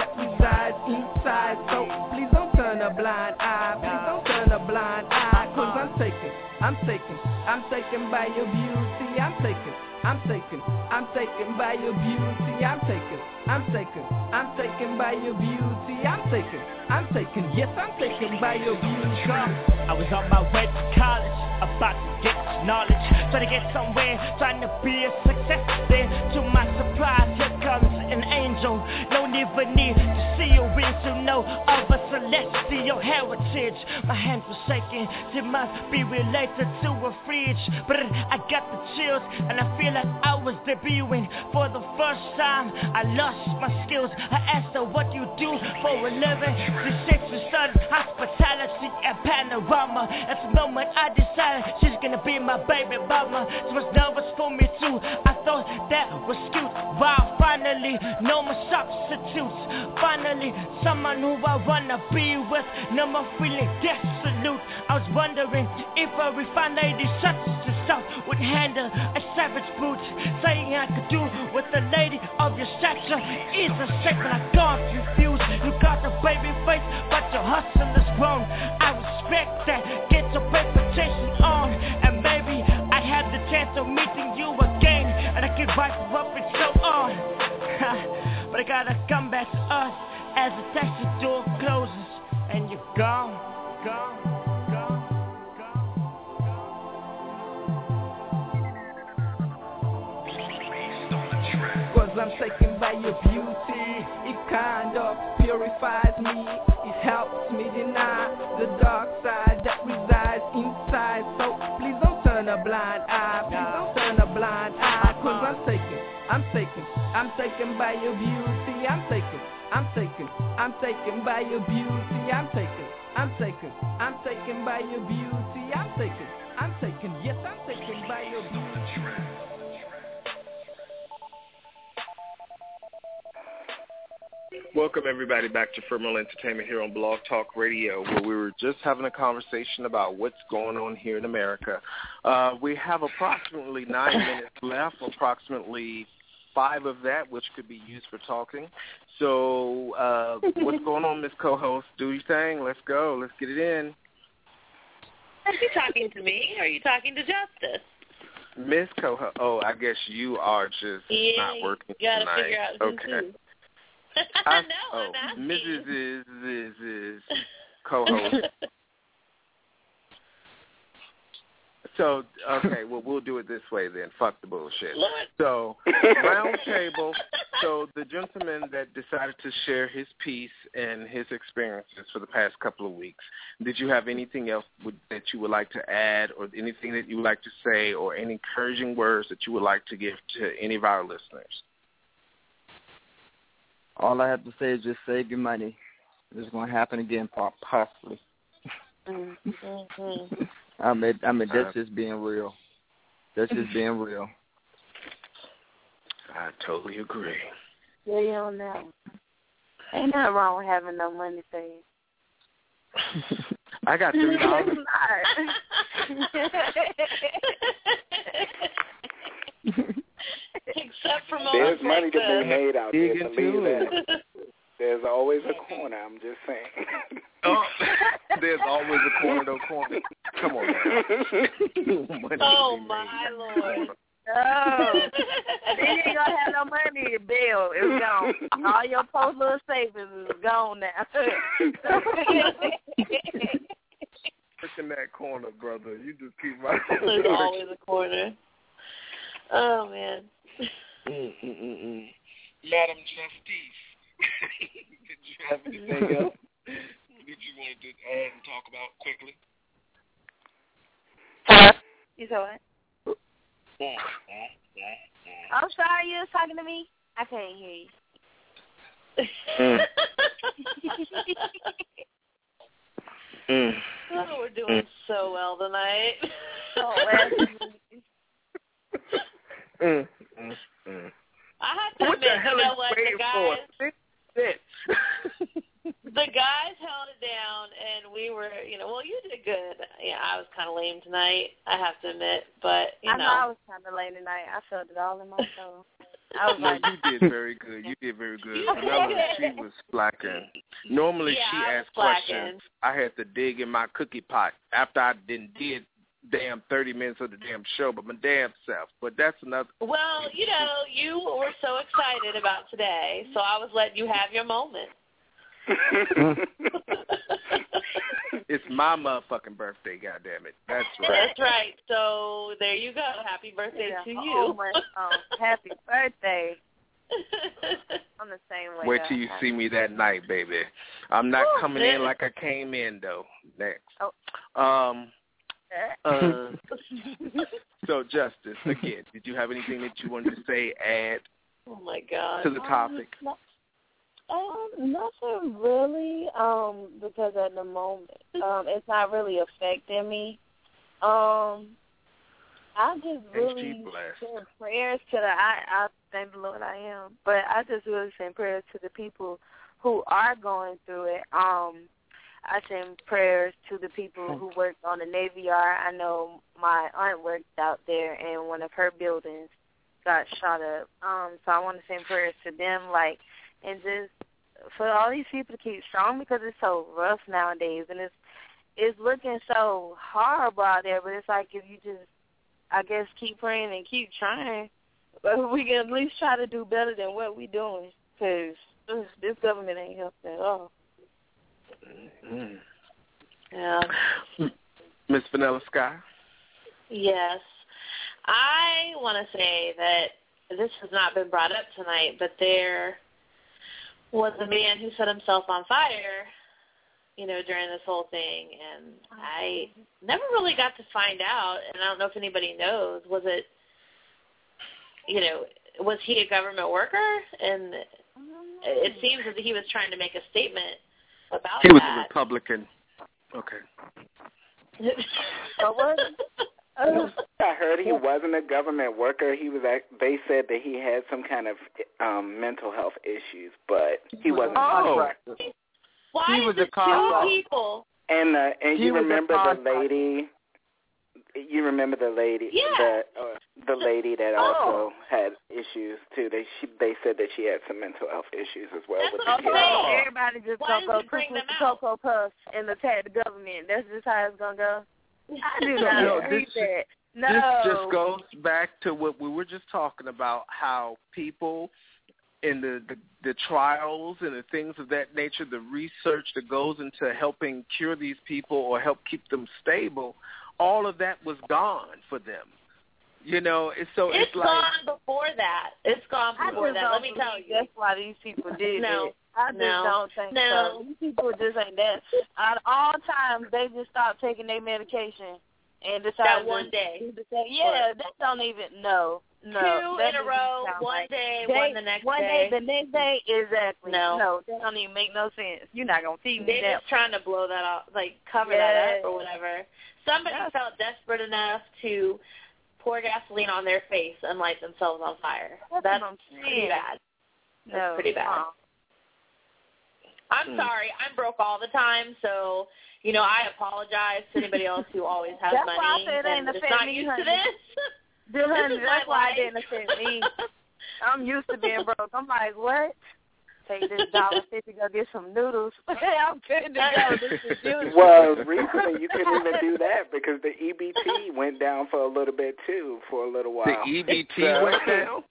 resides inside. So please don't turn a blind eye. Please don't turn a blind eye. Cause I'm taken. I'm taken. I'm taken by your beauty. I'm taken. I'm taken. I'm taken by your beauty. I'm taken. I'm taken. I'm taken by your beauty. I'm taken. I'm taken. Yes, I'm taken by your beauty. I was on my way to college, about to get knowledge, trying to get somewhere, trying to be a success. There, to my surprise, here comes an angel. No even need to see your wings to know of a celestial heritage. My hands were shaking, it must be related to a fridge. But I got the chills, and I feel like I was debuting for the first time. I lost my skills. I asked her what you do for a living. She said she studied hospitality and panorama. At the moment I decided she's gonna be my baby mama. She was nervous for me too. I thought that was cute. Wow, finally, no more substitutes. Finally, someone who I wanna be with. No more feeling desolate. I was wondering if a refined lady such as yourself would handle a savage brute. Saying I could do with a lady of your stature is a but I can't refuse. You got the baby face, but your hustle is grown. I respect that. Get your chasing on, and maybe I have the chance of meeting you again, and I could write you up and so on. But I gotta come back to us as the taxi door closes, and you're gone, gone. Cause I'm taken by your beauty. It kind taken by your beauty. I'm taken, I'm taken, I'm taken by your beauty. I'm taken, I'm taken, I'm taken by your beauty. I'm taken, I'm taken, yes, I'm taken by your beauty. Welcome everybody back to Firmal Entertainment here on Blog Talk Radio, where we were just having a conversation about what's going on here in America. Uh, we have approximately nine minutes left, approximately five of that, which could be used for talking. So, uh, what's going on, Miss Co-host? Do your thing. Let's go. Let's get it in. Are you talking to me? Or are you talking to Justice? Miss Co-host. Oh, I guess you are just yeah, not working you gotta tonight. figure out okay. who. I, no, oh, Mrs. is is is co-host. So okay, well we'll do it this way then. Fuck the bullshit. Lord. So round table. So the gentleman that decided to share his piece and his experiences for the past couple of weeks. Did you have anything else would, that you would like to add, or anything that you would like to say, or any encouraging words that you would like to give to any of our listeners? All I have to say is just save your money. It's going to happen again, po- possibly. Mm-hmm. I mean, I mean, that's uh, just being real. That's just being real. I totally agree. Yeah, you don't know. Ain't nothing wrong with having no money saved. I got three dollars. Except for There's moments money to be made out there. Dig Believe into that. It. There's always a corner. I'm just saying. Oh, there's always a corner, no corner. Come on, man. Oh my lord. Oh, then you ain't gonna have no money to bill. It's gone. All your post little savings is gone now. Look in that corner, brother. You just keep right. There's always a corner. Oh man. Mm, mm, mm, mm. Madam Justice, did you have anything else that you wanted to add and talk about quickly? you said what? Mm, I'm sorry, you was talking to me. I can't hear you. mm. oh, we're doing so well tonight. Oh, Mm, mm, mm. I have to What admit, the hell you know is what, waiting the for? guys Sit, sit. the guys held it down and we were you know, well you did good. Yeah, I was kinda lame tonight, I have to admit. But, you I know I was kind of late tonight. I felt it all in my soul. I was No, like, you did very good. You did very good. Vanilla, she was slacking. Normally Yeah, she asked questions. I had to dig in my cookie pot after I didn't did damn thirty minutes of the damn show, but my damn self. But that's another. Well, you know, you were so excited about today, so I was letting you have your moment. It's my motherfucking birthday, goddamn it. That's right. That's right. So there you go. Happy birthday yeah, to you. Oh, my, oh, happy birthday. I'm the same way. Wait till you see me that night, baby. I'm not Woo, coming man. in like I came in though. Next. Oh. Um. Uh, so, Justice, again, did you have anything that you wanted to say, add oh my god. to the topic? Um, um, nothing really, um, because at the moment, um, it's not really affecting me. Um, I just really send prayers to the I I thank the Lord I am. But I just really send prayers to the people who are going through it. Um I send prayers to the people who worked on the Navy Yard. I know my aunt worked out there and one of her buildings got shot up. Um, so I want to send prayers to them, like, and just for all these people to keep strong because it's so rough nowadays, and it's it's looking so horrible out there. But it's like if you just, I guess, keep praying and keep trying, but we can at least try to do better than what we're doing because this government ain't helping at all. Mm. Yeah. Miss Vanilla Sky. Yes. I want to say that this has not been brought up tonight, but there was the man who set himself on fire, you know, during this whole thing. And I never really got to find out, and I don't know if anybody knows, was it, you know, was he a government worker? And it seems that he was trying to make a statement about He was that. a Republican. Okay. But what? I heard he wasn't a government worker. He was. Act- they said that he had some kind of um mental health issues, but he wasn't. Oh. Why He is was a it contractor. two people? And uh, and He you remember the lady. You remember the lady, Yeah. the uh, the lady that Oh. also had issues too. They she they said that she had some mental health issues as well That's with what the I'm saying. Okay, everybody just Why gonna go bring them out? Cocoa Puffs and attack the government. That's just how it's gonna go. I do not no, agree this- that. No. This just goes back to what we were just talking about, how people in the, the the trials and the things of that nature, the research that goes into helping cure these people or help keep them stable, all of that was gone for them. You know, it's so It's it's like gone before that. It's gone before that. Let me tell you. That's why these people did No. it. I just No. don't think No. so. These people just ain't that. Out of all times, they just stopped taking their medication and decided That one to day. do the same. Yeah, that don't even no no. Two in a doesn't row, one right. day, They- one the next day. one day. the next day, exactly. No. no, that don't even make no sense. You're not gonna see me They're that. just trying to blow that off, like cover Yeah. that up or whatever. Somebody Yeah. felt desperate enough to pour gasoline on their face and light themselves on fire. That's That's pretty bad. That's No, pretty bad. uh-uh. I'm Hmm. sorry, I'm broke all the time, so you know I apologize to anybody else who always has That's money why I said it and ain't is not me, used to honey. this. Dude, This is that's my why life. it didn't affect me. I'm used to being broke. I'm like, what? Take this dollar fifty, go get some noodles. I'm good to go. This is beautiful. Well, recently you couldn't even do that because the EBT went down for a little bit too, for a little while. the EBT So- uh, went down.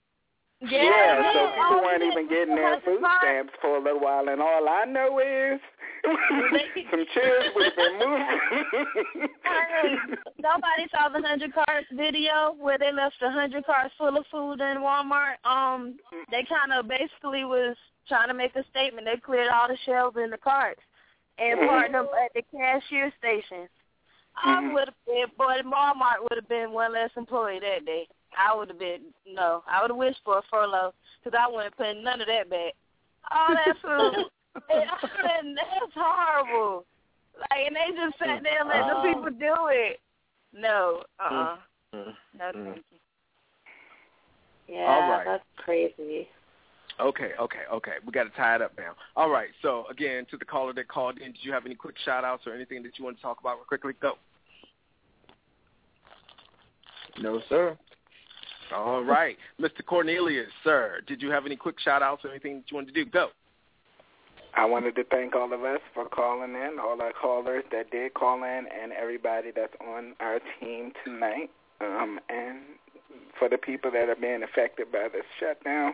Yeah, so people weren't even getting their food stamps for a little while, and all I know is some chairs would have been moving. Hey, Nobody saw the hundred carts video where they left a hundred carts full of food in Walmart. Um, they kind of basically was trying to make a statement. They cleared all the shelves in the carts and Mhm. parked them at the cashier station. I Mhm. would have been, boy, Walmart would have been one less employee that day. I would have been no. I would have wished for a furlough because I wouldn't put none of that back. All that food. And that's horrible. Like, and they just sat there and let Oh. the people do it. No, uh, uh Mm. no, Mm. thank you. Yeah, All right. that's crazy. Okay, okay, okay. We got to tie it up now. All right. So again, to the caller that called in, did you have any quick shout outs or anything that you want to talk about quickly? Go. No, sir. All right. Mr. Cornelius, sir, did you have any quick shout outs or anything that you wanted to do? Go. I wanted to thank all of us for calling in, all our callers that did call in, and everybody that's on our team tonight. Um, and for the people that are being affected by this shutdown,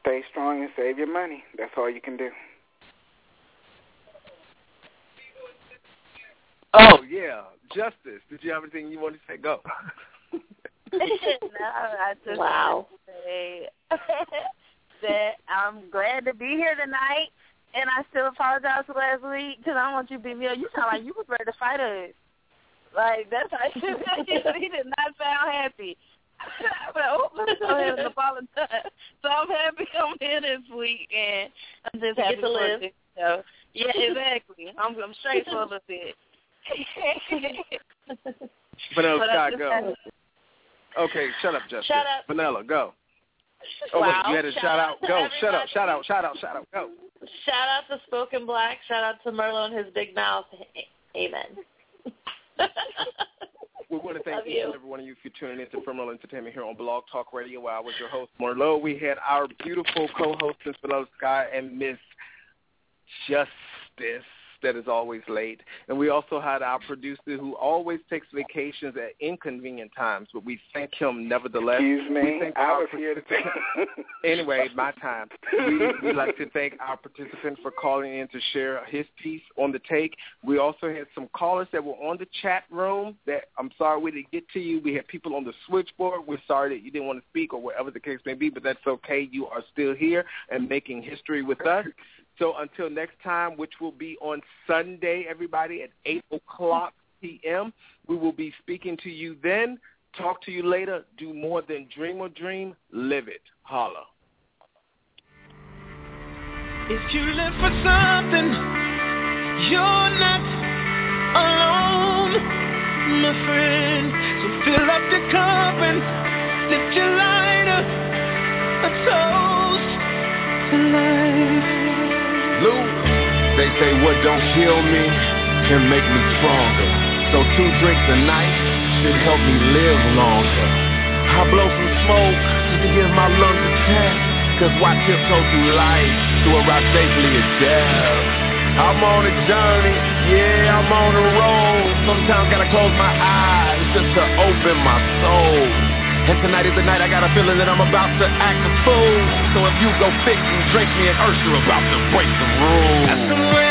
stay strong and save your money. That's all you can do. Oh yeah, Justice. Did you have anything you wanted to say? Go. no, I just Wow. say that I'm glad to be here tonight, and I still apologize for last week because I don't want you to beat me up. You sound like you were ready to fight us. Like that's how he did not sound happy. but oh, let's go ahead and apologize. So I'm happy I'm here this week, and I'm just You happy get to for live. this show. Yeah, exactly. I'm I'm straight full of it. Vanilla But I'm Scott, just go. happy. Okay, shut up, Justin. Shut up. Vanilla, go. Oh Wow. wait, you had a Shout shout out out. Go. Shut up. Shout out. Shout out. Shout out. Go. Shout out to Spoken Black. Shout out to Merlo and his big mouth. Amen. We want to thank each and every one of you for tuning in to Firmal Entertainment here on Blog Talk Radio. I was your host, Marlo. We had our beautiful co-host, Miss Vanilla Sky, and Miss Justice that is always late. And we also had our producer who always takes vacations at inconvenient times, but we thank him nevertheless. Excuse me, I was here today. anyway, my time. We, we'd like to thank our participant for calling in to share his piece on the take. We also had some callers that were on the chat room that I'm sorry we didn't get to you. We had people on the switchboard. We're sorry that you didn't want to speak or whatever the case may be, but that's okay. You are still here and making history with us. So until next time, which will be on Sunday, everybody, at 8 o'clock p.m., we will be speaking to you then. Talk to you later. Do more than dream or dream. Live it. Holla. If you live for something, you're not alone, my friend. So fill up cup and lift your lighter, a toast to life. They say what don't kill me can make me stronger. So two drinks a night should help me live longer. I blow some smoke just to give my lungs a chance. Cause why tiptoe through life to arrive safely at death? I'm on a journey, yeah, I'm on a road. Sometimes gotta close my eyes just to open my soul. And tonight is the night I got a feeling that I'm about to act a fool. So if you go fix and drink me an Ursula about to break the rules.